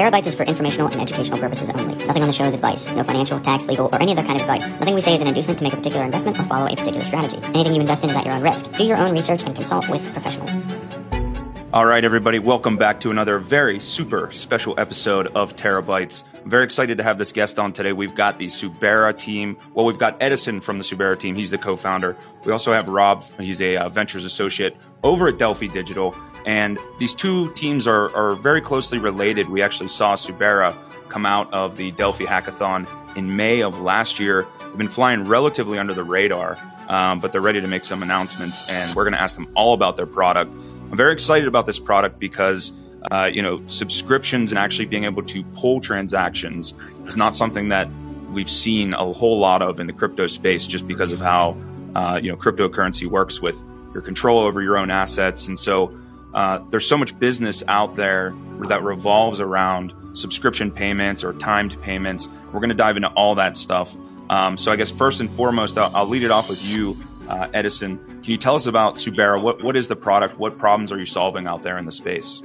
Terabytes is for informational and educational purposes only. Nothing on the show is advice. No financial, tax, legal, or any other kind of advice. Nothing we say is an inducement to make a particular investment or follow a particular strategy. Anything you invest in is at your own risk. Do your own research and consult with professionals. All right, everybody, welcome back to another very super special episode of Terabytes. I'm very excited to have this guest on today. We've got the Suberra team. Well, we've got Edison from the Suberra team. He's the co-founder. We also have Rob. He's a uh, ventures associate over at Delphi Digital. And these two teams are, are very closely related. We actually saw Suberra come out of the Delphi hackathon in May of last year. They've been flying relatively under the radar, um, but they're ready to make some announcements. And we're going to ask them all about their product. I'm very excited about this product because uh, you know subscriptions and actually being able to pull transactions is not something that we've seen a whole lot of in the crypto space just because of how uh, you know cryptocurrency works with your control over your own assets and so uh, there's so much business out there that revolves around subscription payments or timed payments. We're going to dive into all that stuff. Um, so I guess first and foremost, I'll, I'll lead it off with you, uh, Edison. Can you tell us about Suberra? What what is the product? What problems are you solving out there in the space?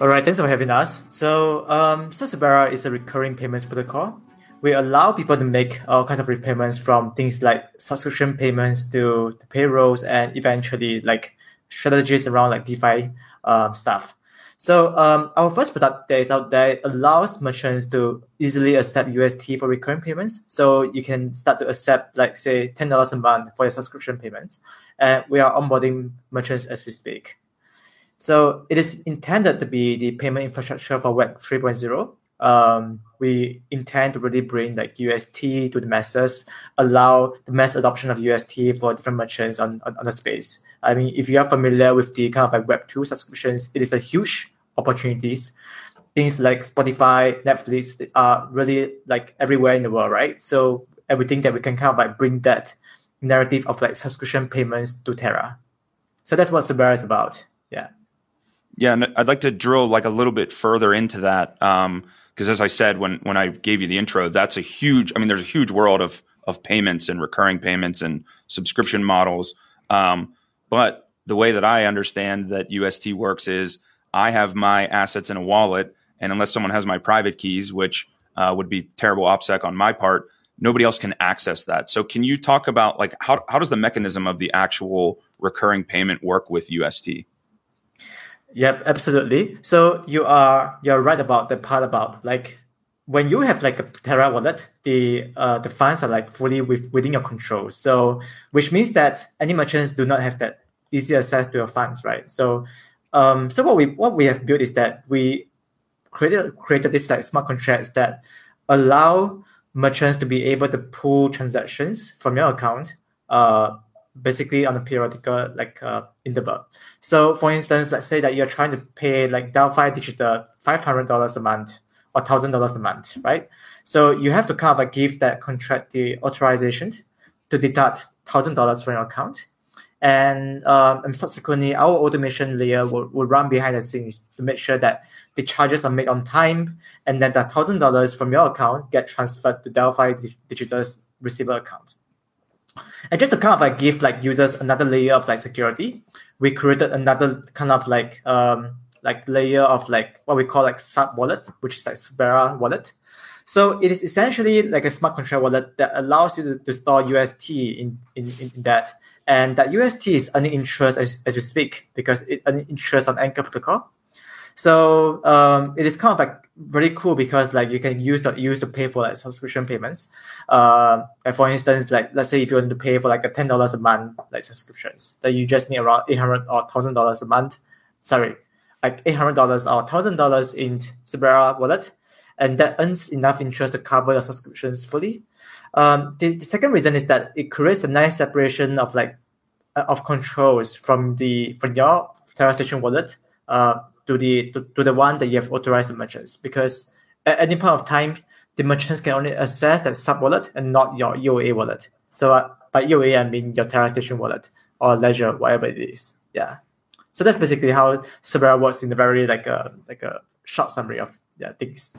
All right, thanks for having us. So, um, so Suberra is a recurring payments protocol. We allow people to make all kinds of repayments from things like subscription payments to, to payrolls and eventually like strategies around like DeFi um, stuff. So um, our first product that is out there allows merchants to easily accept UST for recurring payments. So you can start to accept like say ten dollars a month for your subscription payments, and we are onboarding merchants as we speak. So it is intended to be the payment infrastructure for Web 3.0 um, we intend to really bring like UST to the masses, allow the mass adoption of UST for different merchants on, on, on the space. I mean, if you are familiar with the kind of like Web 2 subscriptions, it is a huge opportunities. Things like Spotify, Netflix are really like everywhere in the world, right? So everything that we can kind of like bring that narrative of like subscription payments to Terra. So that's what Suberra is about. Yeah. Yeah, and I'd like to drill like a little bit further into that. Um, because as I said when when I gave you the intro, that's a huge. I mean, there's a huge world of of payments and recurring payments and subscription models. Um, but the way that I understand that UST works is I have my assets in a wallet, and unless someone has my private keys, which uh, would be terrible OPSEC on my part, nobody else can access that. So, can you talk about like how how does the mechanism of the actual recurring payment work with UST? Yep, absolutely. So you are you're right about the part about like when you have like a Terra wallet, the uh, the funds are like fully with, within your control. So which means that any merchants do not have that easy access to your funds, right? So um, so what we what we have built is that we created created this like smart contracts that allow merchants to be able to pull transactions from your account uh, basically on a periodical like uh, interval. So for instance, let's say that you're trying to pay like Delphi Digital five hundred dollars a month or thousand dollars a month, right? So you have to kind of like give that contract the authorization to deduct thousand dollars from your account. And, um, and subsequently, our automation layer will, will run behind the scenes to make sure that the charges are made on time, and then the thousand dollars from your account get transferred to Delphi Digital's receiver account. And just to kind of like give like users another layer of like security, we created another kind of like um like layer of like what we call like sub wallet, which is like Suberra wallet. So it is essentially like a smart contract wallet that allows you to, to store UST in, in, in that. And that UST is earning interest as, as we speak because it earning interest on Anchor protocol. So um, it is kind of like really cool because like you can use the use to pay for like subscription payments. Uh, and for instance, like let's say if you want to pay for like a ten dollars a month like subscriptions, that you just need around eight hundred or thousand dollars a month. Sorry, like eight hundred dollars or thousand dollars in Suberra wallet, and that earns enough interest to cover your subscriptions fully. Um, the, the second reason is that it creates a nice separation of like uh, of controls from the from your TerraStation wallet. Uh, to the to, to the one that you have authorized the merchants because at any point of time the merchants can only access that sub wallet and not your EOA wallet. So uh, by EOA I mean your Terra Station wallet or Ledger, whatever it is. Yeah. So that's basically how Suberra works in a very like a like a short summary of yeah things.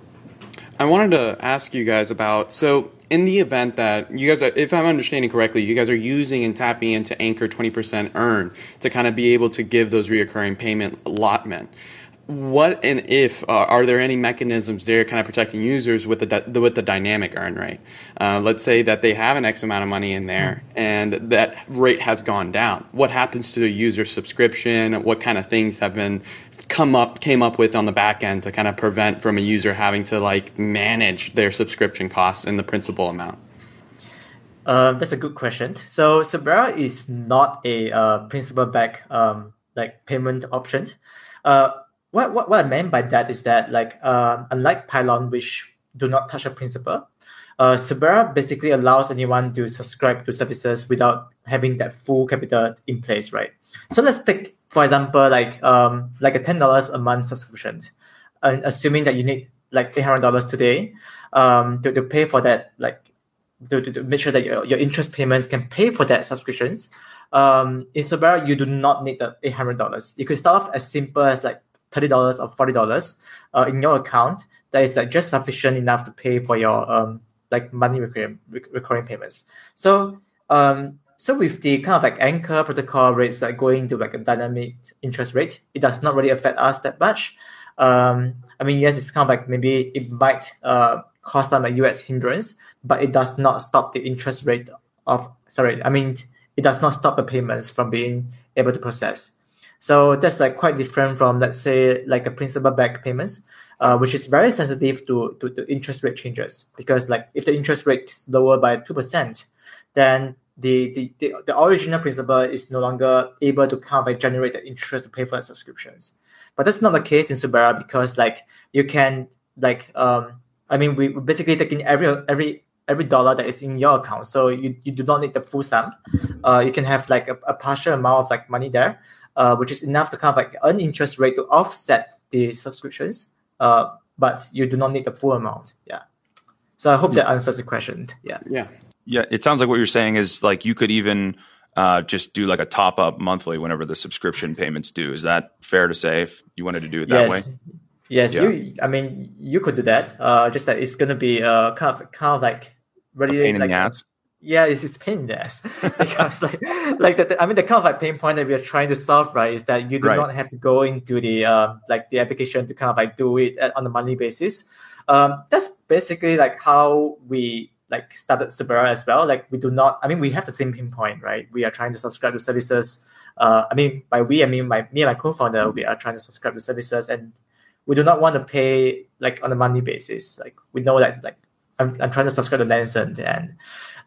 I wanted to ask you guys about so in the event that you guys are, if I'm understanding correctly, you guys are using and tapping into Anchor 20% earn to kind of be able to give those reoccurring payment allotment what and if uh, are there any mechanisms there kind of protecting users with the, with the dynamic earn rate? Uh, let's say that they have an X amount of money in there and that rate has gone down. What happens to the user subscription? What kind of things have been come up came up with on the back end to kind of prevent from a user having to like manage their subscription costs and the principal amount? Um, that's a good question. So Suberra is not a uh, principal back um, like payment option. What, what, what I meant by that is that like uh, unlike Pylon, which do not touch a principal, uh, Suberra basically allows anyone to subscribe to services without having that full capital in place, right? So let's take, for example, like um, like a ten dollars a month subscription, and assuming that you need like eight hundred dollars today, um, to, to pay for that, like to, to, to make sure that your, your interest payments can pay for that subscriptions. Um, in Suberra, you do not need the eight hundred dollars. You could start off as simple as like $30 or $40 uh, in your account that is like just sufficient enough to pay for your um, like money recurring, recurring payments. So um, so with the kind of like anchor protocol rates like going to like a dynamic interest rate, it does not really affect us that much. Um, I mean, yes, it's kind of like maybe it might uh, cause some like US hindrance, but it does not stop the interest rate of sorry, I mean it does not stop the payments from being able to process. So that's like quite different from let's say like a principal back payments, uh, which is very sensitive to, to, to interest rate changes because like if the interest rate is lower by two percent, then the, the, the, the, original principal is no longer able to of like generate the interest to pay for the subscriptions. But that's not the case in Suberra because like you can like um I mean we basically taking every every every dollar that is in your account. So you, you do not need the full sum. Uh, you can have like a, a partial amount of like money there uh, which is enough to kind of like earn interest rate to offset the subscriptions. Uh, but you do not need the full amount. Yeah. So I hope yeah. that answers the question. Yeah. Yeah. Yeah. It sounds like what you're saying is like you could even uh, just do like a top up monthly whenever the subscription payments due. Is that fair to say if you wanted to do it that yes. way? Yes, yeah. you. I mean, you could do that. Uh, just that it's gonna be uh kind of kind of like really pain like, in the ass yeah, it's, it's pain in the ass because like like the, the, I mean the kind of like pain point that we are trying to solve right is that you do right. not have to go into the uh, like the application to kind of like do it on a monthly basis. Um, that's basically like how we like started Suberra as well. Like we do not, I mean, we have the same pain point, right? We are trying to subscribe to services. Uh, I mean, by we, I mean my me and my co-founder, we are trying to subscribe to services, and we do not want to pay like on a monthly basis. Like we know that like I'm, I'm trying to subscribe to Lancet and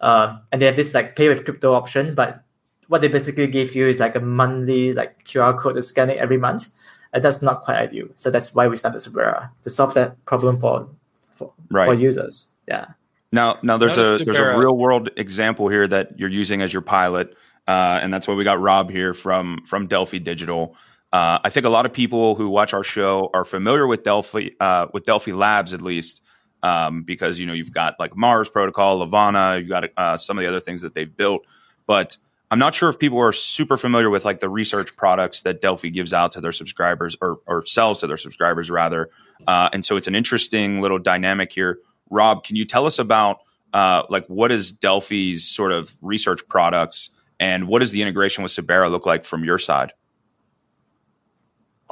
um, and they have this like pay with crypto option, but what they basically give you is like a monthly like QR code to scan it every month. And that's not quite ideal. So that's why we started Suberra to solve that problem for for, right. for users. Yeah. Now, now so there's a there's a real world example here that you're using as your pilot, uh, and that's why we got Rob here from from Delphi Digital. Uh, I think a lot of people who watch our show are familiar with Delphi uh, with Delphi Labs at least, um, because you know you've got like Mars Protocol, Levana, you've got uh, some of the other things that they've built, but I'm not sure if people are super familiar with like the research products that Delphi gives out to their subscribers or, or sells to their subscribers rather. Uh, and so it's an interesting little dynamic here. Rob, can you tell us about uh, like what is Delphi's sort of research products and what does the integration with Suberra look like from your side?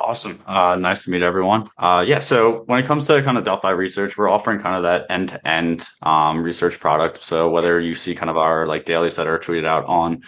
Awesome. Uh, nice to meet everyone. Uh, yeah, so when it comes to kind of Delphi research, we're offering kind of that end to end research product. So whether you see kind of our like dailies that are tweeted out on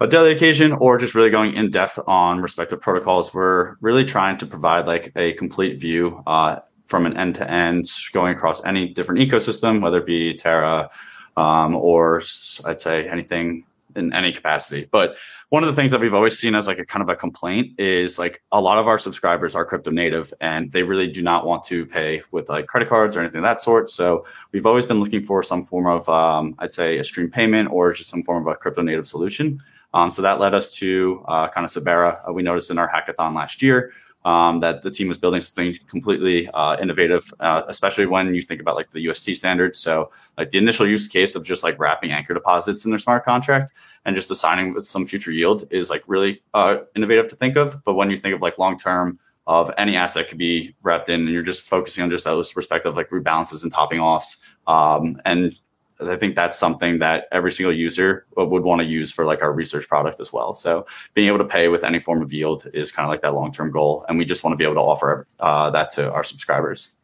a daily occasion or just really going in depth on respective protocols, we're really trying to provide like a complete view uh, from an end to end going across any different ecosystem, whether it be Terra um, or I'd say anything in any capacity. But one of the things that we've always seen as like a kind of a complaint is like a lot of our subscribers are crypto native and they really do not want to pay with like credit cards or anything of that sort. So we've always been looking for some form of, um, I'd say, a stream payment or just some form of a crypto native solution. Um, so that led us to uh, kind of Suberra. Uh, we noticed in our hackathon last year um, that the team was building something completely uh, innovative, uh, especially when you think about like the UST standards. So like the initial use case of just like wrapping anchor deposits in their smart contract and just assigning with some future yield is like really uh, innovative to think of. But when you think of like long term of any asset could be wrapped in, and you're just focusing on just those respective like rebalances and topping offs. Um, and I think that's something that every single user would want to use for like our research product as well. So being able to pay with any form of yield is kind of like that long term goal, and we just want to be able to offer uh, that to our subscribers.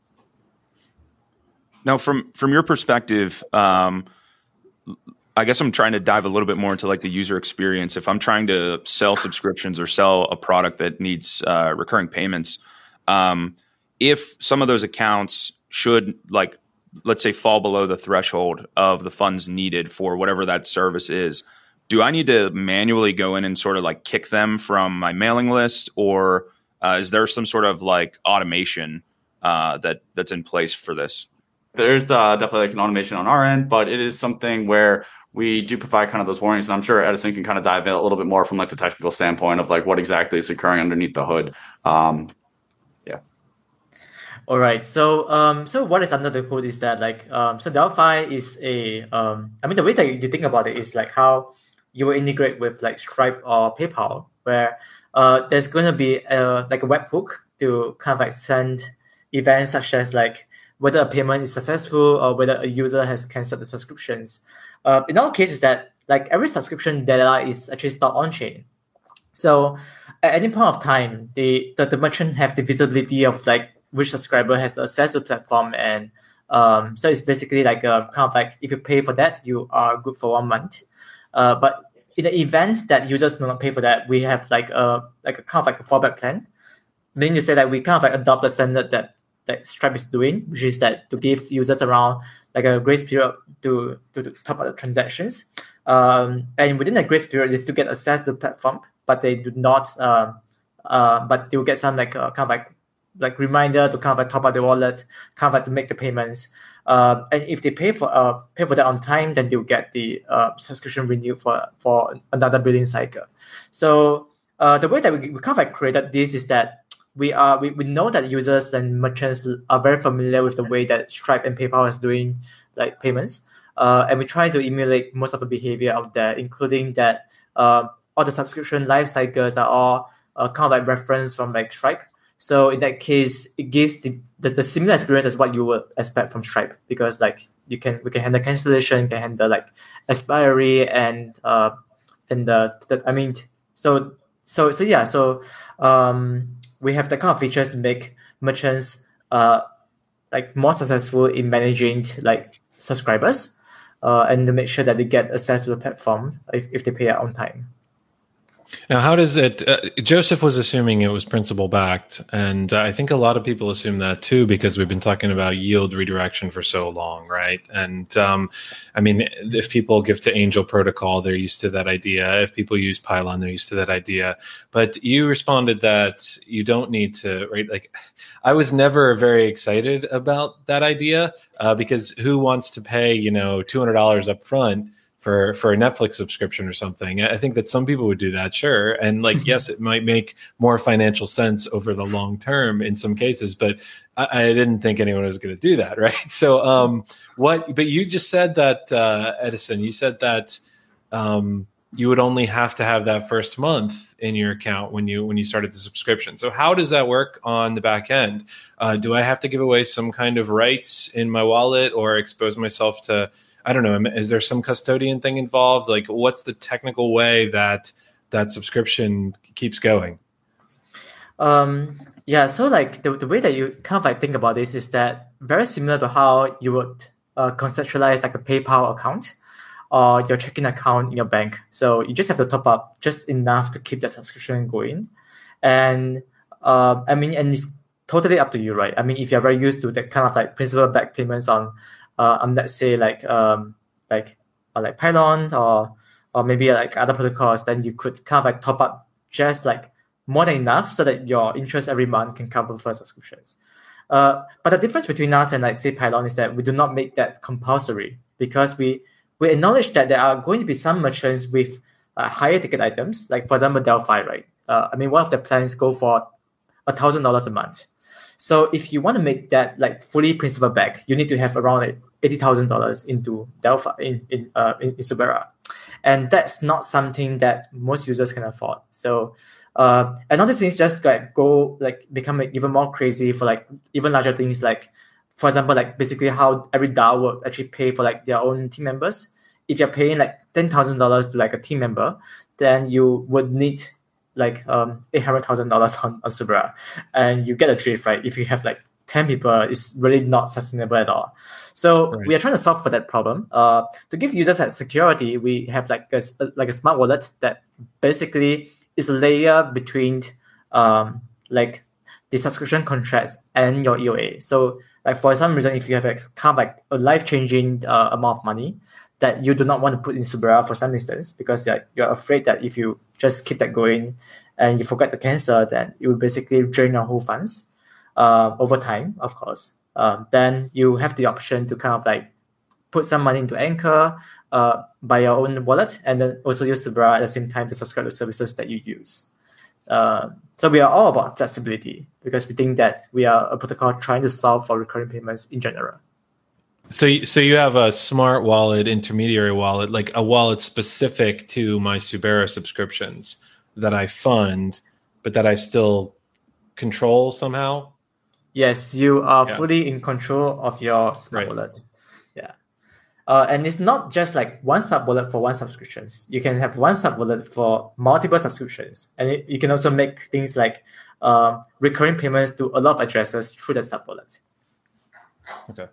Now, from from your perspective, um, I guess I'm trying to dive a little bit more into like the user experience. If I'm trying to sell subscriptions or sell a product that needs uh, recurring payments, um, if some of those accounts should like let's say fall below the threshold of the funds needed for whatever that service is do i need to manually go in and sort of like kick them from my mailing list? Or uh, is there some sort of like automation uh, that that's in place for this? There's uh, definitely like an automation on our end but it is something where we do provide kind of those warnings and i'm sure edison can kind of dive in a little bit more from like the technical standpoint of like what exactly is occurring underneath the hood. Um, all right. So um so what is under the hood is that like um so Delphi is a um I mean the way that you think about it is like how you will integrate with like Stripe or PayPal where uh there's going to be a like a webhook to kind of like send events such as like whether a payment is successful or whether a user has canceled the subscriptions. Uh, in our case is that like every subscription data is actually stored on chain. So at any point of time, the, the, the merchant have the visibility of like which subscriber has access to the platform and um, so it's basically like a kind of like if you pay for that you are good for one month uh, but in the event that users do not pay for that we have like a like a kind of like a fallback plan meaning to say that we kind of like adopt the standard that that Stripe is doing, which is that to give users around like a grace period to to, to top up the transactions. Um, and within that grace period, they still get access to the platform, but they do not. Uh, uh, but they will get some like uh, kind of like like reminder to kind of like top up the wallet, kind of like to make the payments. Uh, and if they pay for uh, pay for that on time, then they'll get the uh, subscription renewed for for another billing cycle. So uh, the way that we, we kind of like created this is that we are we, we know that users and merchants are very familiar with the way that Stripe and PayPal is doing like payments, uh, and we try to emulate most of the behavior out there, including that uh, all the subscription life cycles are all kind of like reference from like Stripe. So in that case, it gives the, the, the, similar experience as what you would expect from Stripe because like you can we can handle cancellation, can handle like expiry and uh and the, the I mean so so so yeah so um we have the kind of features to make merchants uh like more successful in managing like subscribers uh, and to make sure that they get access to the platform if, if they pay on time. Now, how does it? Uh, Joseph was assuming it was principal backed, and uh, I think a lot of people assume that too because we've been talking about yield redirection for so long, right? And um, I mean, if people give to Angel Protocol, they're used to that idea. If people use Pylon, they're used to that idea. But you responded that you don't need to, right? Like, I was never very excited about that idea uh, because who wants to pay, you know, two hundred dollars up front? For for a Netflix subscription or something. I think that some people would do that, sure. And like, yes, it might make more financial sense over the long term in some cases, but I, I didn't think anyone was going to do that, right? So, um, what? But you just said that uh, Edison. You said that. Um, you would only have to have that first month in your account when you when you started the subscription. So how does that work on the back end? Uh, do I have to give away some kind of rights in my wallet or expose myself to I don't know. Is there some custodian thing involved? Like, what's the technical way that that subscription keeps going? Um, yeah. So, like the, the way that you kind of like think about this is that very similar to how you would uh, conceptualize like a PayPal account or your checking account in your bank. So you just have to top up just enough to keep that subscription going. And um, I mean, and it's totally up to you, right? I mean, if you're very used to that kind of like principal back payments on uh, um, let's say like um, like uh, like Pylon or or maybe like other protocols, then you could kind of like top up just like more than enough so that your interest every month can cover for subscriptions. Uh, but the difference between us and like say Pylon is that we do not make that compulsory because we we acknowledge that there are going to be some merchants with uh, higher ticket items, like for example Delphi, right? Uh, I mean, one of the plans go for a thousand dollars a month. So if you want to make that like fully principal back, you need to have around eighty thousand dollars into Delphi in in uh, in, in Suberra. and that's not something that most users can afford. So uh, and other things just like go like become like, even more crazy for like even larger things like for example like basically how every DAO will actually pay for like their own team members. If you're paying like ten thousand dollars to like a team member, then you would need like um eight hundred thousand dollars on, on Suberra. And you get a drift, right? If you have like 10 people, it's really not sustainable at all. So right. we are trying to solve for that problem. Uh, to give users that security, we have like a, like a smart wallet that basically is a layer between um, like the subscription contracts and your EOA. So like for some reason, if you have like, kind of like a life changing uh, amount of money that you do not want to put in Suberra for some instance because you're, afraid that if you just keep that going and you forget to cancel, then it will basically drain your whole funds uh, over time, of course. Um, then you have the option to kind of like put some money into Anchor, uh, by your own wallet and then also use Suberra at the same time to subscribe to services that you use. Uh, so we are all about flexibility because we think that we are a protocol trying to solve for recurring payments in general. So, so you have a smart wallet, intermediary wallet, like a wallet specific to my Suberra subscriptions that I fund, but that I still control somehow. Yes, you are yeah. fully in control of your smart right. wallet. Yeah, uh, and it's not just like one sub wallet for one subscriptions. You can have one sub wallet for multiple subscriptions, and it, you can also make things like uh, recurring payments to a lot of addresses through the sub wallet. Okay.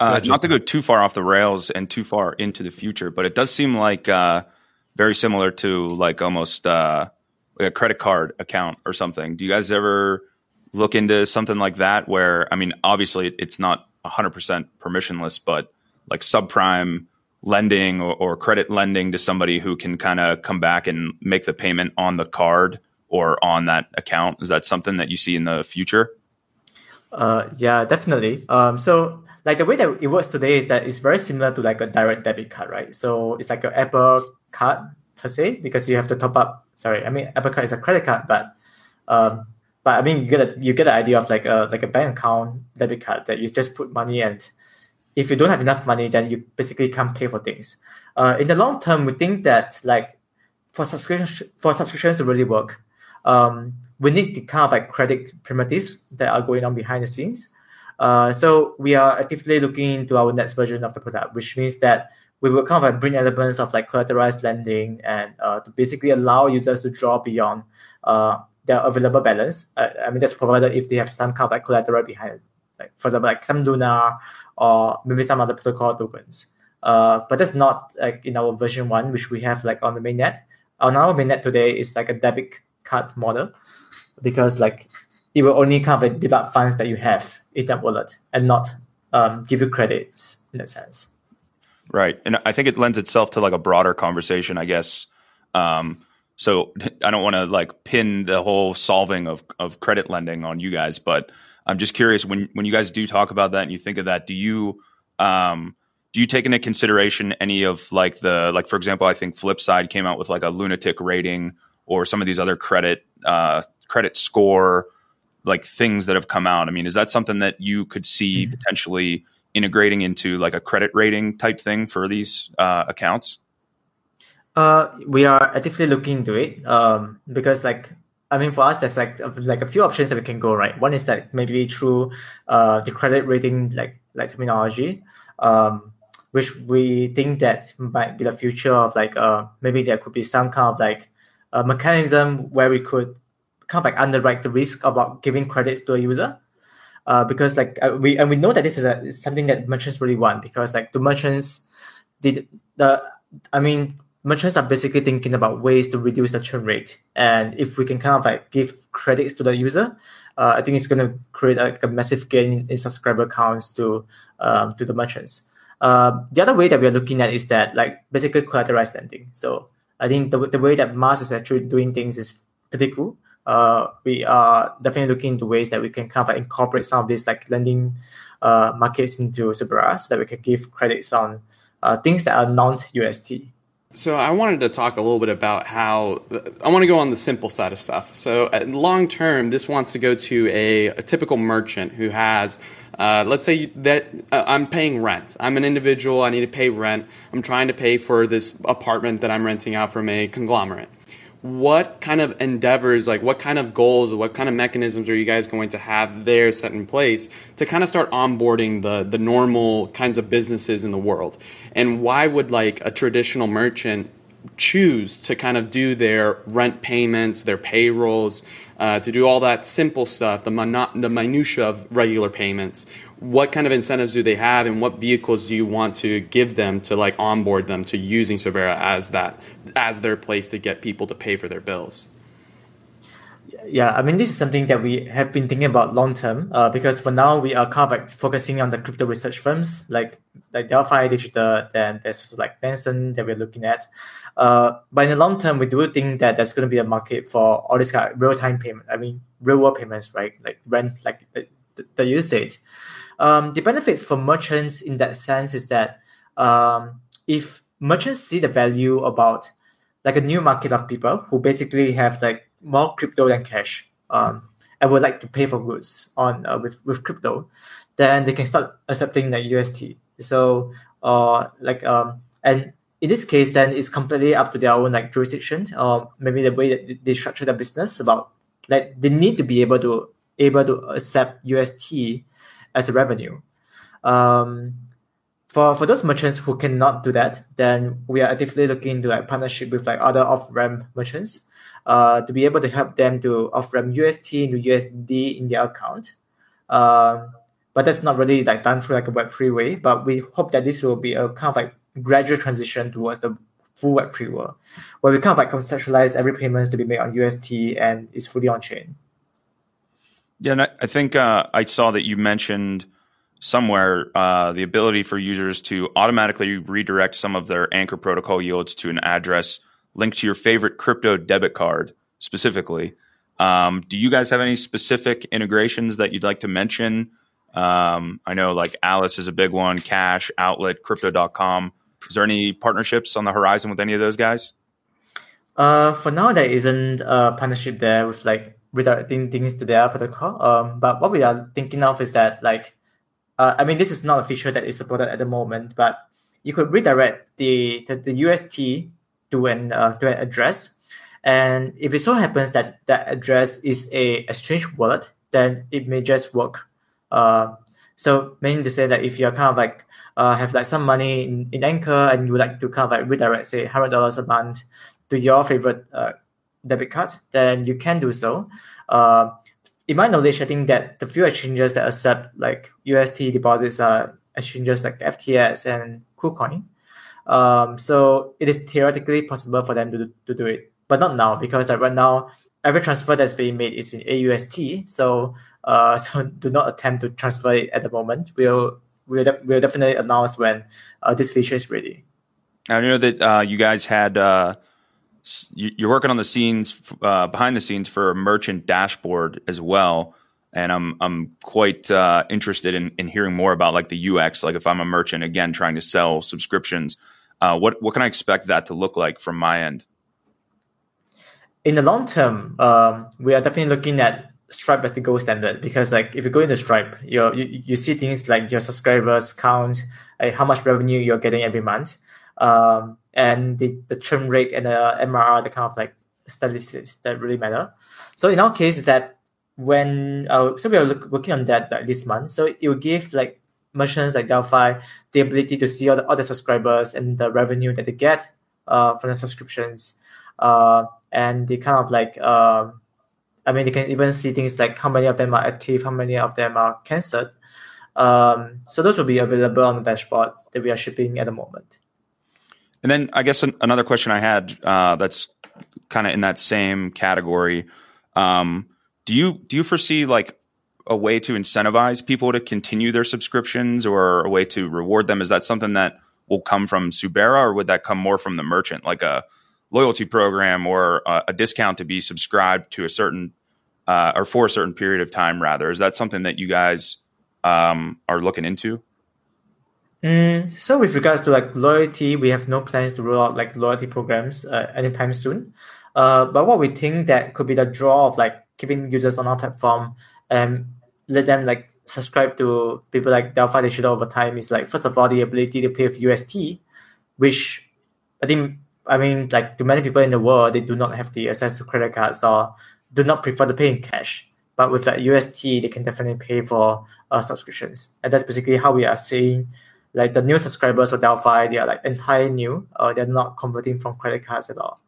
Uh, not to go too far off the rails and too far into the future, but it does seem like uh, very similar to like almost uh, like a credit card account or something. Do you guys ever look into something like that? Where I mean, obviously it's not 100% permissionless, but like subprime lending or, or credit lending to somebody who can kind of come back and make the payment on the card or on that account? Is that something that you see in the future? Uh, yeah, definitely. Um, so like the way that it works today is that it's very similar to like a direct debit card, right? So it's like an Apple card per se because you have to top up. Sorry, I mean Apple card is a credit card, but um, but I mean you get a you get the idea of like a like a bank account debit card that you just put money and if you don't have enough money, then you basically can't pay for things. Uh, in the long term, we think that like for subscriptions for subscriptions to really work, um, we need the kind of like credit primitives that are going on behind the scenes. Uh, so we are actively looking into our next version of the product, which means that we will kind of like bring elements of like collateralized lending and uh, to basically allow users to draw beyond uh, their available balance. Uh, I mean, that's provided if they have some kind of like collateral behind. Like for example, like some Luna or maybe some other protocol tokens. Uh, but that's not like in our version one, which we have like on the mainnet. On our mainnet today is like a debit card model because like it will only cover deduct funds that you have in that wallet and not um, give you credits in that sense. Right, and I think it lends itself to like a broader conversation, I guess. Um, so I don't want to like pin the whole solving of of credit lending on you guys, but I'm just curious when when you guys do talk about that and you think of that, do you um, do you take into consideration any of like the like for example, I think Flipside came out with like a lunatic rating or some of these other credit uh, credit score like things that have come out. I mean, is that something that you could see mm-hmm. potentially integrating into like a credit rating type thing for these uh, accounts? Uh, we are actively looking into it um, because like I mean, for us, there's like like a few options that we can go. Right, one is that maybe through uh, the credit rating like like terminology, um, which we think that might be the future of like uh, maybe there could be some kind of like a mechanism where we could kind of like underwrite the risk about giving credits to a user. Uh, because like uh, we and we know that this is, a, something that merchants really want because like the merchants did the I mean merchants are basically thinking about ways to reduce the churn rate. And if we can kind of like give credits to the user, uh, I think it's going to create like a massive gain in subscriber counts to um, to the merchants. Uh, the other way that we are looking at is that like basically collateralized lending. So I think the, the way that Mars is actually doing things is pretty cool. Uh, we are definitely looking into ways that we can kind of like incorporate some of these like lending uh, markets into Suberra so that we can give credits on uh, things that are non-UST So I wanted to talk a little bit about how I want to go on the simple side of stuff. So long term, this wants to go to a, a typical merchant who has, uh, let's say that uh, I'm paying rent. I'm an individual. I need to pay rent. I'm trying to pay for this apartment that I'm renting out from a conglomerate what kind of endeavors, like what kind of goals, what kind of mechanisms are you guys going to have there set in place to kind of start onboarding the the normal kinds of businesses in the world? And why would like a traditional merchant choose to kind of do their rent payments, their payrolls, uh, to do all that simple stuff, the, mono- the minutia of regular payments. What kind of incentives do they have, and what vehicles do you want to give them to like onboard them to using Suberra as that as their place to get people to pay for their bills? Yeah, I mean, this is something that we have been thinking about long term uh, because for now we are kind of like focusing on the crypto research firms like like Delphi Digital, then there's also like Nansen that we're looking at. Uh, but in the long term, we do think that there's going to be a market for all this kind of real time payment. I mean, real world payments, right? Like rent, like the, the, usage. Um, the benefits for merchants in that sense is that um, if merchants see the value about like a new market of people who basically have like more crypto than cash um, and would like to pay for goods on uh, with, with crypto, then they can start accepting like UST. So uh, like um, and in this case, then it's completely up to their own like jurisdiction or maybe the way that they structure their business about like they need to be able to able to accept UST as a revenue. Um, for for those merchants who cannot do that, then we are actively looking into like partnership with like other off ramp merchants uh, to be able to help them to off ramp UST into USD in their account. Uh, but that's not really like done through like a Web3 way. But we hope that this will be a kind of like gradual transition towards the full Web3 world, where we kind of like conceptualize every payments to be made on UST and is fully on chain. Yeah, and I, I think uh, I saw that you mentioned somewhere uh, the ability for users to automatically redirect some of their Anchor protocol yields to an address linked to your favorite crypto debit card specifically. Um, do you guys have any specific integrations that you'd like to mention? Um, I know like Alice is a big one, Cash, Outlet, Crypto.com. Is there any partnerships on the horizon with any of those guys? Uh, for now, there isn't a partnership there with like redirecting things to their protocol. Um, but what we are thinking of is that like, uh, I mean, this is not a feature that is supported at the moment, but you could redirect the the, the UST to an uh, to an address, and if it so happens that that address is a exchange wallet, then it may just work. Uh, so meaning to say that if you're kind of like uh, have like some money in, in Anchor and you would like to kind of like redirect say hundred dollars a month to your favorite uh, debit card, then you can do so. Uh, in my knowledge, I think that the few exchanges that accept like UST deposits are exchanges like FTX and KuCoin. Um, so it is theoretically possible for them to, to do it, but not now because like right now every transfer that's being made is in AUST. So uh, so do not attempt to transfer it at the moment. We'll we'll, de- we'll definitely announce when uh, this feature is ready. I know that uh, you guys had uh, you're working on the scenes uh, behind the scenes for a merchant dashboard as well, and I'm I'm quite uh, interested in, in hearing more about like the UX. Like if I'm a merchant again trying to sell subscriptions, uh, what what can I expect that to look like from my end? In the long term, um, we are definitely looking at Stripe as the gold standard because like if you go into Stripe, you you, see things like your subscribers count, like how much revenue you're getting every month, um, and the, the churn rate and the MRR, the kind of like statistics that really matter. So in our case, is that when uh, so we are look, working on that like, this month, so it will give like merchants like Delphi the ability to see all the, all the subscribers and the revenue that they get uh, from the subscriptions, uh, and they kind of like. Um, I mean, they can even see things like how many of them are active, how many of them are cancelled. Um, so those will be available on the dashboard that we are shipping at the moment. And then I guess an, another question I had uh, that's kind of in that same category. Um, do you do you foresee like a way to incentivize people to continue their subscriptions or a way to reward them? Is that something that will come from Suberra or would that come more from the merchant, like a loyalty program or a, a discount to be subscribed to a certain uh, or for a certain period of time rather is that something that you guys um, are looking into Mm, so with regards to like loyalty, we have no plans to roll out like loyalty programs uh, anytime soon. Uh, but what we think that could be the draw of like keeping users on our platform and let them like subscribe to people like Delphi Digital over time is like first of all the ability to pay with UST, which I think I mean like to many people in the world they do not have the access to credit cards or do not prefer to pay in cash. But with that UST, they can definitely pay for uh, subscriptions, and that's basically how we are seeing like the new subscribers of Delphi. They are like entirely new. Uh, they're not converting from credit cards at all.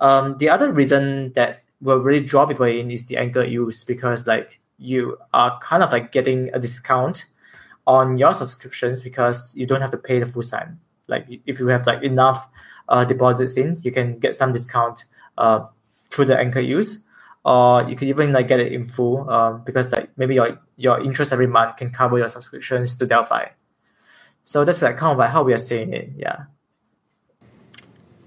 Um, the other reason that will really draw people in is the anchor use because like you are kind of like getting a discount on your subscriptions because you don't have to pay the full sign. Like if you have like enough uh, deposits in, you can get some discount uh, through the anchor use or you can even like get it in full um, because like maybe your your interest every month can cover your subscriptions to Delphi. So that's like kind of like how we are seeing it. Yeah.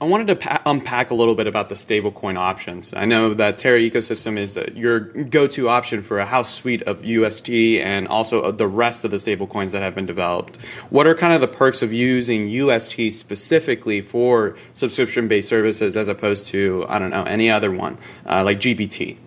I wanted to pa- unpack a little bit about the stablecoin options. I know that Terra ecosystem is uh, your go-to option for a house suite of UST and also the rest of the stablecoins that have been developed. What are kind of the perks of using UST specifically for subscription-based services as opposed to I don't know any other one uh, like GBT?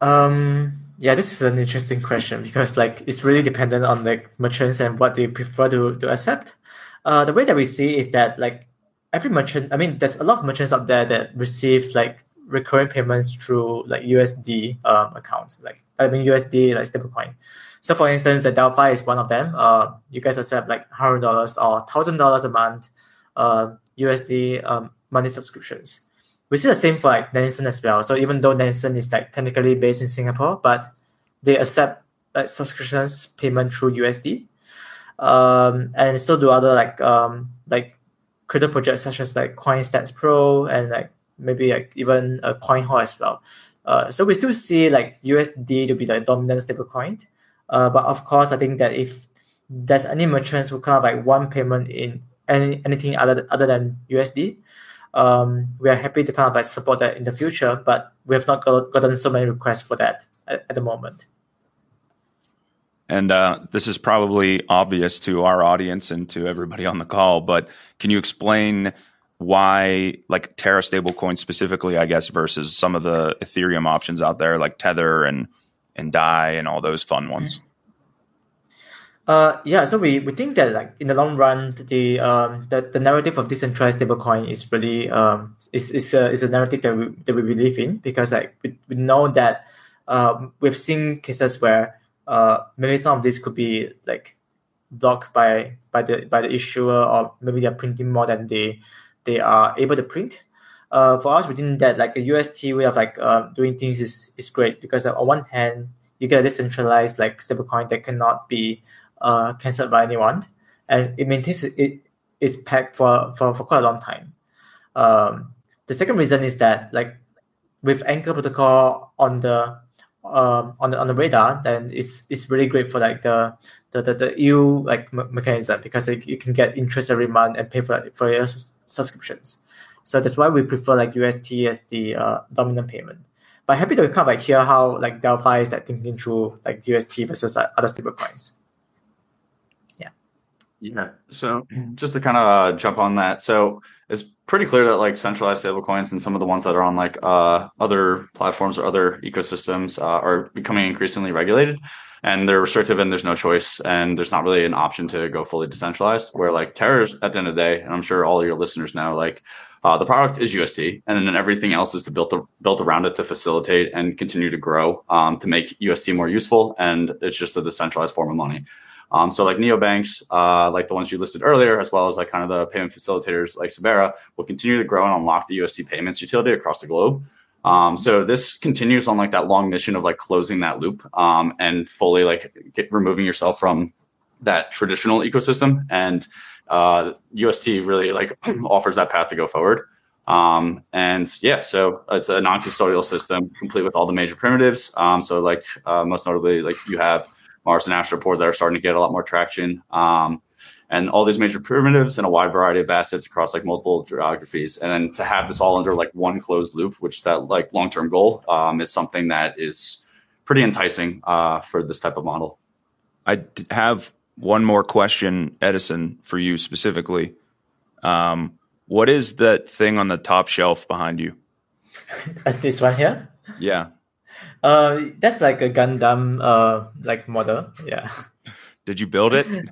Um. Yeah, this is an interesting question because like it's really dependent on like merchants and what they prefer to to accept. Uh, the way that we see is that like every merchant, I mean, there's a lot of merchants out there that receive like recurring payments through like USD um, accounts, like I mean USD like stablecoin. So for instance, the Delphi is one of them. Uh, you guys accept like hundred dollars or thousand dollars a month, uh, USD um, money subscriptions. We see the same for like Nansen as well. So even though Nansen is like technically based in Singapore, but they accept like subscriptions payment through USD. Um, and so do other like um, like crypto projects such as like CoinStats Pro and like maybe like even a CoinHall as well. Uh, so we still see like USD to be the dominant stablecoin. Uh, but of course, I think that if there's any merchants who kind of like one payment in any anything other other than USD, um, we are happy to kind of like support that in the future. But we have not got, gotten so many requests for that at, at the moment. And uh, this is probably obvious to our audience and to everybody on the call, but can you explain why, like Terra stablecoin specifically, I guess, versus some of the Ethereum options out there, like Tether and and Dai and all those fun ones? Uh, yeah, so we, we think that like in the long run, the um the, the narrative of decentralized stablecoin is really um is is a, is a narrative that we that we believe in because like we, we know that um we've seen cases where uh, maybe some of this could be like blocked by by the by the issuer or maybe they're printing more than they they are able to print. Uh, for us, we think that like the UST way of like uh, doing things is is great because on one hand you get a decentralized like stablecoin that cannot be uh, cancelled by anyone, and it maintains it is pegged for, for for quite a long time. Um, the second reason is that like with Anchor protocol on the um, on the on the radar, then it's it's really great for like the the the, the EU like me- mechanism because like, you can get interest every month and pay for for your subscriptions. So that's why we prefer like UST as the uh, dominant payment. But happy to kind of like hear how like Delphi is like thinking through like UST versus like, other stablecoins. Yeah. Yeah. So just to kind of uh, jump on that, so it's pretty clear that like centralized stablecoins and some of the ones that are on like uh, other platforms or other ecosystems uh, are becoming increasingly regulated and they're restrictive and there's no choice and there's not really an option to go fully decentralized where like terrors at the end of the day and i'm sure all your listeners know like uh, the product is usd and then everything else is to build the, built around it to facilitate and continue to grow um, to make UST more useful. And it's just a decentralized form of money. Um, so like neobanks, uh, like the ones you listed earlier, as well as like kind of the payment facilitators like Suberra, will continue to grow and unlock the UST payments utility across the globe. Um, so this continues on like that long mission of like closing that loop um, and fully like get, removing yourself from that traditional ecosystem. And uh, UST really like offers that path to go forward. Um, and yeah, so it's a non-custodial system, complete with all the major primitives. Um, so like uh, most notably, like you have Mars and Astroport that are starting to get a lot more traction. Um, and all these major primitives and a wide variety of assets across like multiple geographies. And then to have this all under like one closed loop, which that like long term goal um, is something that is pretty enticing uh, for this type of model. I have one more question, Edison, for you specifically. Um, what is that thing on the top shelf behind you? this one here. Yeah. Uh, that's like a Gundam uh like model. Yeah. Did you build it?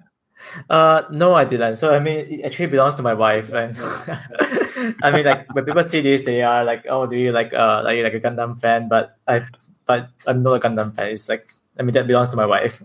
Uh, no, I didn't. So I mean, it actually belongs to my wife, and I mean, like when people see this, they are like, "Oh, do you like uh like like a Gundam fan?" But I, but I'm not a Gundam fan. It's like, I mean, that belongs to my wife.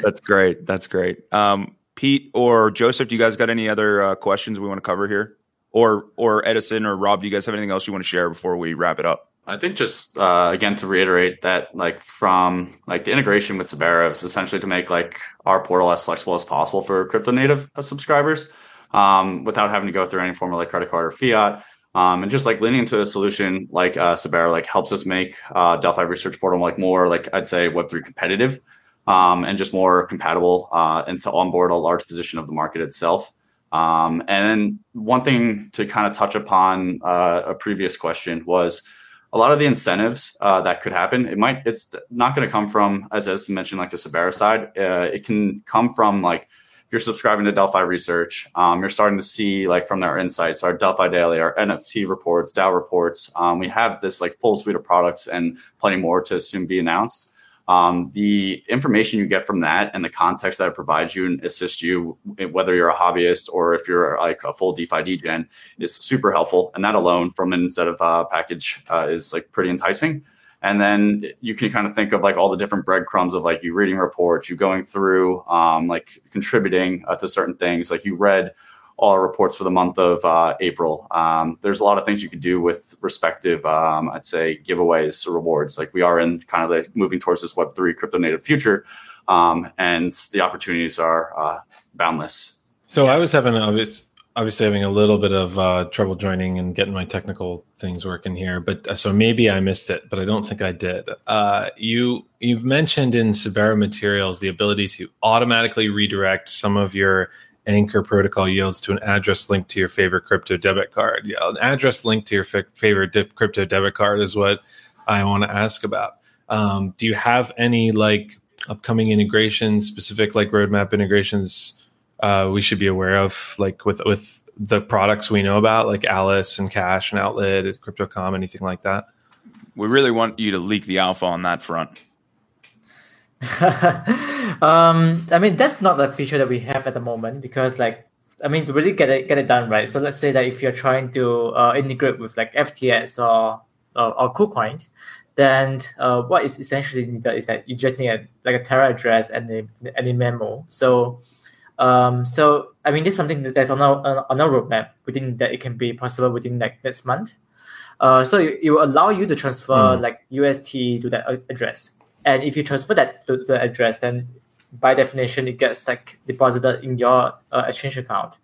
That's great. That's great. Um, Pete or Joseph, do you guys got any other uh, questions we want to cover here? Or or Edison or Rob, do you guys have anything else you want to share before we wrap it up? I think just uh, again to reiterate that like from like the integration with Suberra is essentially to make like our portal as flexible as possible for crypto native subscribers um, without having to go through any form of like credit card or fiat. Um, and just like leaning into a solution like uh, Suberra like helps us make uh, Delphi Research Portal like more like I'd say Web3 competitive um, and just more compatible uh, and to onboard a large position of the market itself. Um, and one thing to kind of touch upon uh, a previous question was a lot of the incentives uh, that could happen. It might it's not going to come from as as mentioned like the Suberra side. Uh, it can come from like if you're subscribing to Delphi Research, um, you're starting to see like from our insights, our Delphi Daily, our NFT reports, DAO reports. Um, we have this like full suite of products and plenty more to soon be announced. Um, the information you get from that and the context that it provides you and assists you, whether you're a hobbyist or if you're like a full DeFi degen, is super helpful. And that alone from an instead of uh, package uh, is like pretty enticing. And then you can kind of think of like all the different breadcrumbs of like you reading reports, you going through, um, like contributing uh, to certain things. Like you read all our reports for the month of uh, April. Um, there's a lot of things you could do with respective, um, I'd say, giveaways or rewards. Like we are in kind of the moving towards this Web3 crypto native future, um, and the opportunities are uh, boundless. So I was having obvious, obviously having a little bit of uh, trouble joining and getting my technical things working here, but uh, so maybe I missed it, but I don't think I did. Uh, you you've mentioned in Suberra materials the ability to automatically redirect some of your Anchor protocol yields to an address linked to your favorite crypto debit card. Yeah, an address linked to your f- favorite dip crypto debit card is what I want to ask about. Um, do you have any like upcoming integrations, specific like roadmap integrations uh, we should be aware of, like with with the products we know about, like Alice and Cash and Outlet, Crypto.com, anything like that? We really want you to leak the alpha on that front. um, I mean, that's not a feature that we have at the moment because, like, I mean, to really get it get it done right. So let's say that if you're trying to uh, integrate with like FTX or or, or KuCoin, then uh, what is essentially needed is that you just need a, like a Terra address and a, and a memo. So, um, so I mean, this is something that's on our on our roadmap. Within that, it can be possible within like next month. Uh, so it, it will allow you to transfer mm. like UST to that address. And if you transfer that to the address, then by definition it gets like deposited in your uh, exchange account.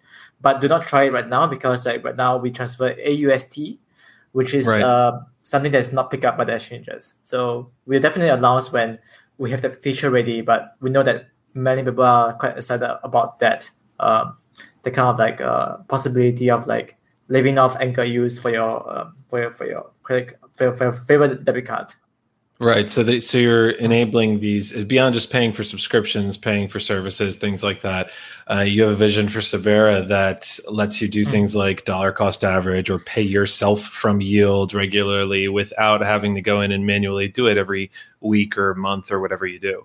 But do not try it right now because like right now we transfer AUST, which is right. uh, something that's not picked up by the exchanges. So we'll definitely announce when we have the feature ready. But we know that many people are quite excited about that. Um, the kind of like uh, possibility of like living off anchor use for your uh, for your for your credit for your, for your favorite debit card. Right. So they, so you're enabling these beyond just paying for subscriptions, paying for services, things like that. Uh, you have a vision for Suberra that lets you do mm-hmm. things like dollar cost average or pay yourself from yield regularly without having to go in and manually do it every week or month or whatever you do.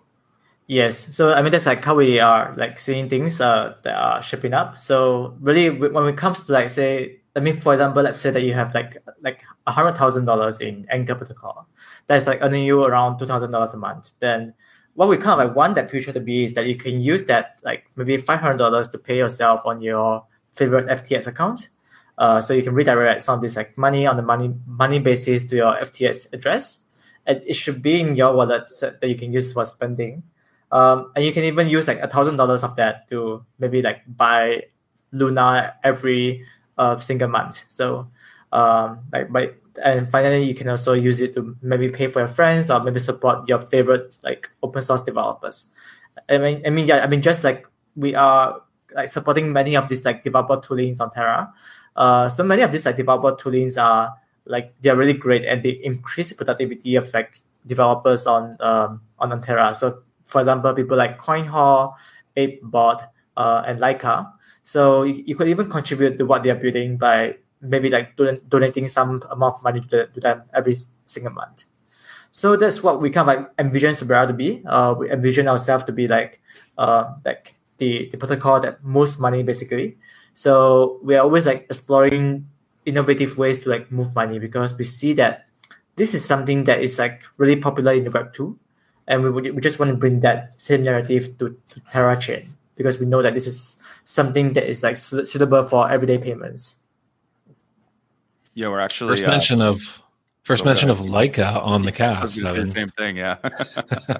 Yes. So I mean that's like how we are like seeing things uh, that are shaping up. So really when it comes to like say I mean, for example, let's say that you have like like hundred thousand dollars in Anchor protocol, that's like earning you around two thousand dollars a month. Then what we kind of like want that future to be is that you can use that like maybe five hundred dollars to pay yourself on your favorite FTX account. Uh, so you can redirect some of this like money on the money money basis to your FTX address, and it should be in your wallet that you can use for spending. Um, and you can even use like a thousand dollars of that to maybe like buy Luna every uh, single month. So um, like by and finally you can also use it to maybe pay for your friends or maybe support your favorite like open source developers. I mean, I mean, yeah, I mean, just like we are like supporting many of these like developer toolings on Terra. Uh, so many of these like developer toolings are like they're really great and they increase productivity of like developers on um, on, Terra. So for example, people like CoinHall, ApeBot, uh, and Laika. So you, you, could even contribute to what they are building by maybe like don- donating some amount of money to, the, to, them every single month. So that's what we kind of like envision Suberra to be. Uh, we envision ourselves to be like uh, like the, the protocol that moves money basically. So we are always like exploring innovative ways to like move money because we see that this is something that is like really popular in the web too and we, we just want to bring that same narrative to, to terra chain because we know that this is something that is like suitable for everyday payments. Yeah we're actually first uh, mention of first mention of Laika on the cast same thing yeah.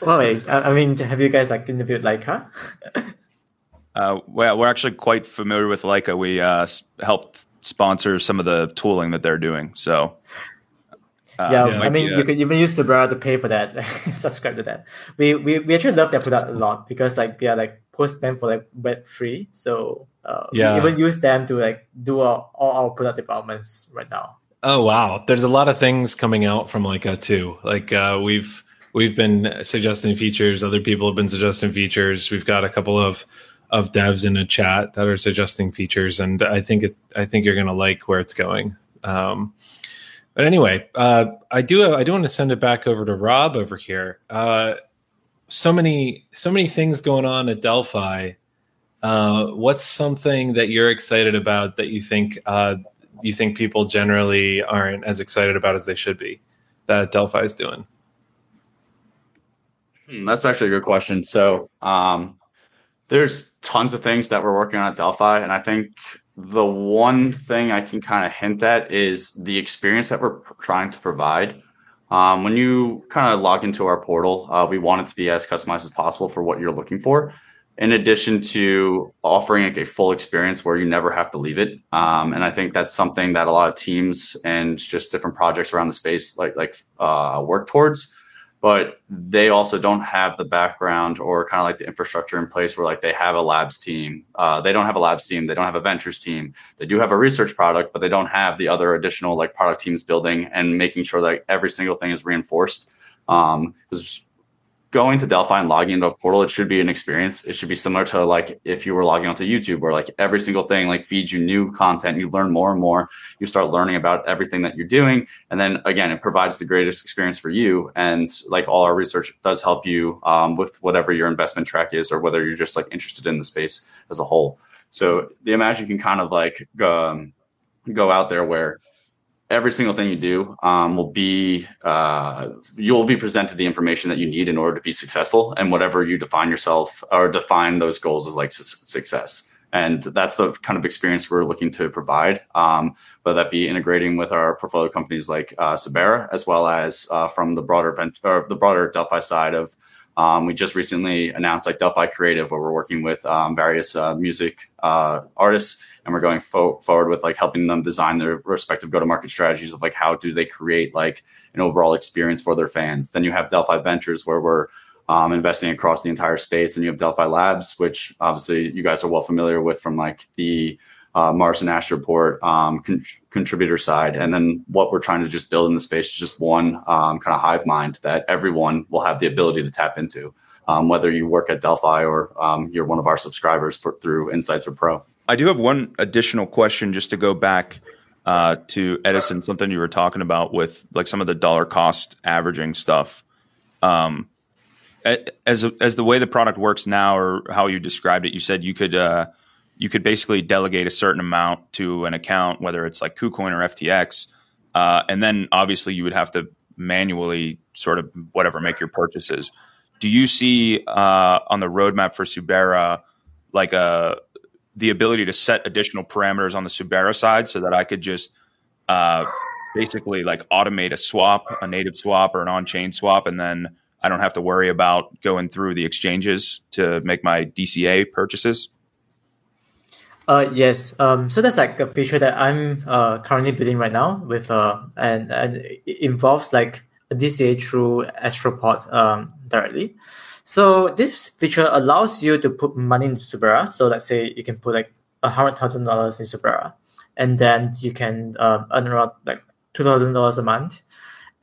Well wait, I, mean have you guys like interviewed Laika uh, well, we're actually quite familiar with Laika. We uh, helped sponsor some of the tooling that they're doing. So uh, yeah, I mean, you can even use Suberra to pay for that, subscribe to that. We, we we actually love that product a lot because like they are like post them for like Web3. So uh, yeah. we even use them to like do our, all our product developments right now. Oh wow, there's a lot of things coming out from Laika too. Like uh, we've we've been suggesting features. Other people have been suggesting features. We've got a couple of of devs in a chat that are suggesting features, and I think it, I think you're gonna like where it's going. Um, but anyway, uh, I do I do want to send it back over to Rob over here. Uh, so many so many things going on at Delphi. Uh, what's something that you're excited about that you think uh, you think people generally aren't as excited about as they should be that Delphi is doing? Hmm, that's actually a good question. So um, there's tons of things that we're working on at Delphi, and I think the one thing I can kind of hint at is the experience that we're trying to provide. Um, when you kind of log into our portal, uh, we want it to be as customized as possible for what you're looking for. In addition to offering like a full experience where you never have to leave it, um, and I think that's something that a lot of teams and just different projects around the space like like uh, work towards but they also don't have the background or kind of like the infrastructure in place where like they have a labs team. Uh, they don't have a labs team. They don't have a ventures team. They do have a research product, but they don't have the other additional like product teams building and making sure that every single thing is reinforced. Um, going to Delphi and logging into a portal, it should be an experience. It should be similar to like if you were logging onto YouTube, where like every single thing like feeds you new content. You learn more and more. You start learning about everything that you're doing, and then again, it provides the greatest experience for you. And like all our research does help you um, with whatever your investment track is, or whether you're just like interested in the space as a whole. So the Imagine can kind of like um, go out there where every single thing you do um, will be uh, you'll be presented the information that you need in order to be successful and whatever you define yourself or define those goals as like su- success. And that's the kind of experience we're looking to provide um, whether that be integrating with our portfolio companies like uh, Suberra as well as uh, from the broader event or the broader Delphi side of um, we just recently announced like Delphi Creative, where we're working with um, various uh, music uh, artists, and we're going fo- forward with like helping them design their respective go-to-market strategies of like how do they create like an overall experience for their fans. Then you have Delphi Ventures, where we're um, investing across the entire space, and you have Delphi Labs, which obviously you guys are well familiar with from like the uh, Mars and Astroport um, con- contributor side. And then what we're trying to just build in the space is just one um, kind of hive mind that everyone will have the ability to tap into, um, whether you work at Delphi or um, you're one of our subscribers for, through Insights or Pro. I do have one additional question just to go back uh, to Edison, something you were talking about with like some of the dollar cost averaging stuff. Um, as as the way the product works now, or how you described it, you said you could uh, you could basically delegate a certain amount to an account, whether it's like KuCoin or FTX, uh, and then obviously you would have to manually sort of whatever make your purchases. Do you see uh, on the roadmap for Suberra like a uh, the ability to set additional parameters on the Suberra side so that I could just uh, basically like automate a swap, a native swap or an on-chain swap, and then I don't have to worry about going through the exchanges to make my DCA purchases? Uh, yes. Um, so that's like a feature that I'm uh, currently building right now with uh, and and it involves like a DCA through Astroport um, directly. So this feature allows you to put money into Suberra. So let's say you can put like a hundred thousand dollars in Suberra, and then you can uh, earn around like two thousand dollars a month.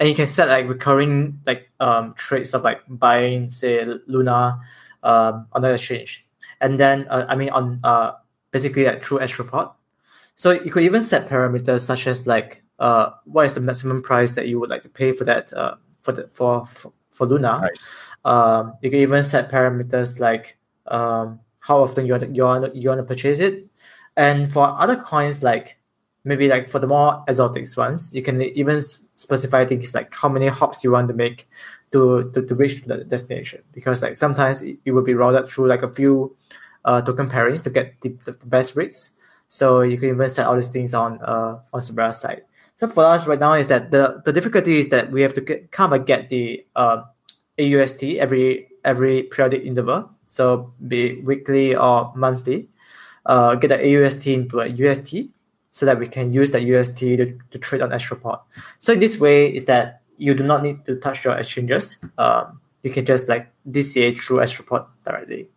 and you can set like recurring like um, trades of like buying say Luna um, on the exchange, and then uh, I mean on uh, basically like through Astroport. So you could even set parameters such as like uh, what is the maximum price that you would like to pay for that uh, for the for for, for Luna. Nice. Um, you can even set parameters like um, how often you want you want you want to purchase it, and for other coins like maybe like for the more exotic ones, you can even specify things like how many hops you want to make to to, to reach the destination. Because like sometimes it, it will be routed through like a few uh, token pairings to get the, the, best rates. So you can even set all these things on uh, on Suberra side. So for us right now is that the, the difficulty is that we have to get, kind of get the uh, AUST every every periodic interval. So be weekly or monthly. Uh, get the AUST into a UST so that we can use the UST to, to trade on Astroport. So in this way is that you do not need to touch your exchanges. Um, you can just like DCA through Astroport directly.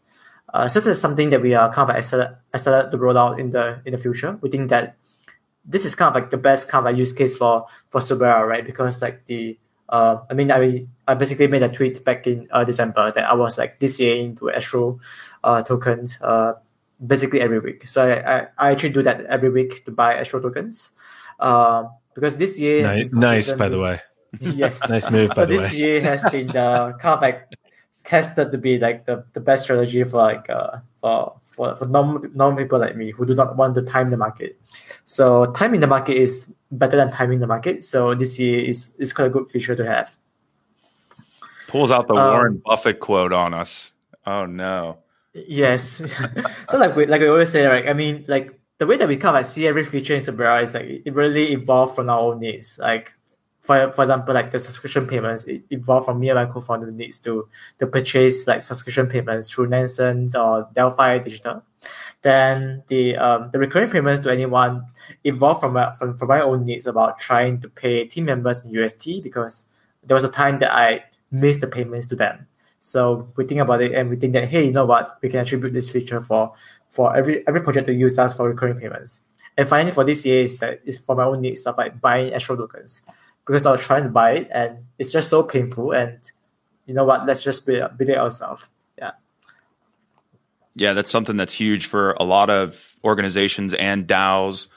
Uh, so that's something that we are kind of excited, excited to roll out in the in the future. We think that this is kind of like the best kind of use case for for Suberra, right? Because like the uh, I mean, I I basically made a tweet back in uh, December that I was like DCA into Astro uh, tokens uh, basically every week. So I, I, I, actually do that every week to buy Astro tokens. Uh, because this year nice, nice by the way. Yes, nice move. By the this way. year has been uh, kind of like tested to be like the, the best strategy for like uh, for for for normal normal people like me who do not want to time the market. So timing the market is better than timing the market. So this year is is quite a good feature to have. Pulls out the um, Warren Buffett quote on us. Oh no. Yes. so like we like we always say, right? I mean, like the way that we kind of like see every feature in Suberra is like it really evolved from our own needs. Like for for example, like the subscription payments, it evolved from me and my co-founder needs to to purchase like subscription payments through Nansen or Delphi Digital. Then the um, the recurring payments to anyone evolved from, from from my own needs about trying to pay team members in UST because there was a time that I missed the payments to them. So we think about it and we think that hey, you know what, we can attribute this feature for for every every project to use us for recurring payments. And finally, for this year is that is for my own needs stuff like buying Astro tokens because I was trying to buy it and it's just so painful. And you know what, let's just build it ourselves. Yeah. Yeah, that's something that's huge for a lot of organizations and DAOs.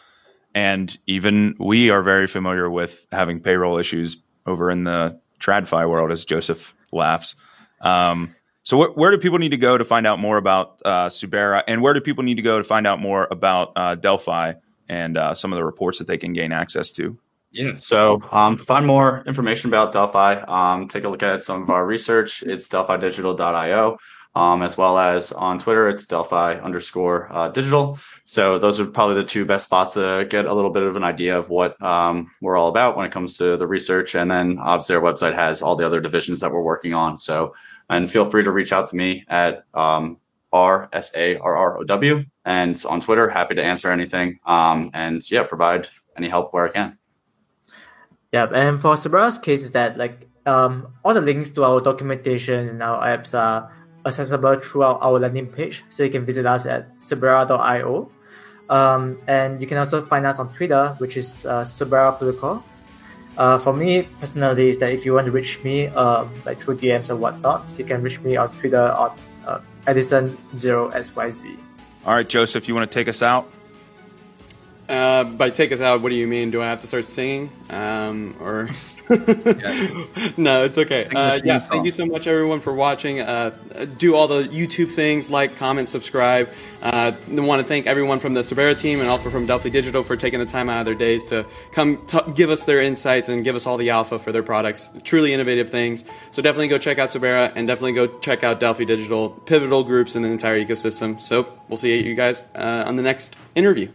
And even we are very familiar with having payroll issues over in the TradFi world, as Joseph laughs. Um, so wh- where do people need to go to find out more about uh, Suberra, and where do people need to go to find out more about uh, Delphi and uh, some of the reports that they can gain access to? Yeah. So um, to find more information about Delphi, um, take a look at some of our research. It's delphidigital.io. Um, as well as on Twitter, it's Delphi underscore uh, digital. So those are probably the two best spots to get a little bit of an idea of what um, we're all about when it comes to the research. And then obviously our website has all the other divisions that we're working on. So and feel free to reach out to me at um, R S A R R O W and on Twitter. Happy to answer anything. Um, and yeah, provide any help where I can. Yeah, and for Suberra's case is that like um, all the links to our documentation and our apps are accessible throughout our, landing page. So you can visit us at suberra.io. Um, and you can also find us on Twitter, which is uh, Suberra Protocol. Uh, for me personally, is that if you want to reach me, um, like through DMs or whatnot, you can reach me on Twitter on uh, Edison0xyz. All right, Joseph, you want to take us out? Uh, by take us out, what do you mean? Do I have to start singing? Um, or no, it's okay. Uh, yeah, thank you so much, everyone, for watching. Uh, do all the YouTube things, like, comment, subscribe. Uh, I want to thank everyone from the Suberra team and also from Delphi Digital for taking the time out of their days to come t- give us their insights and give us all the alpha for their products. Truly innovative things. So definitely go check out Suberra and definitely go check out Delphi Digital, pivotal groups in the entire ecosystem. So we'll see you guys uh, on the next interview.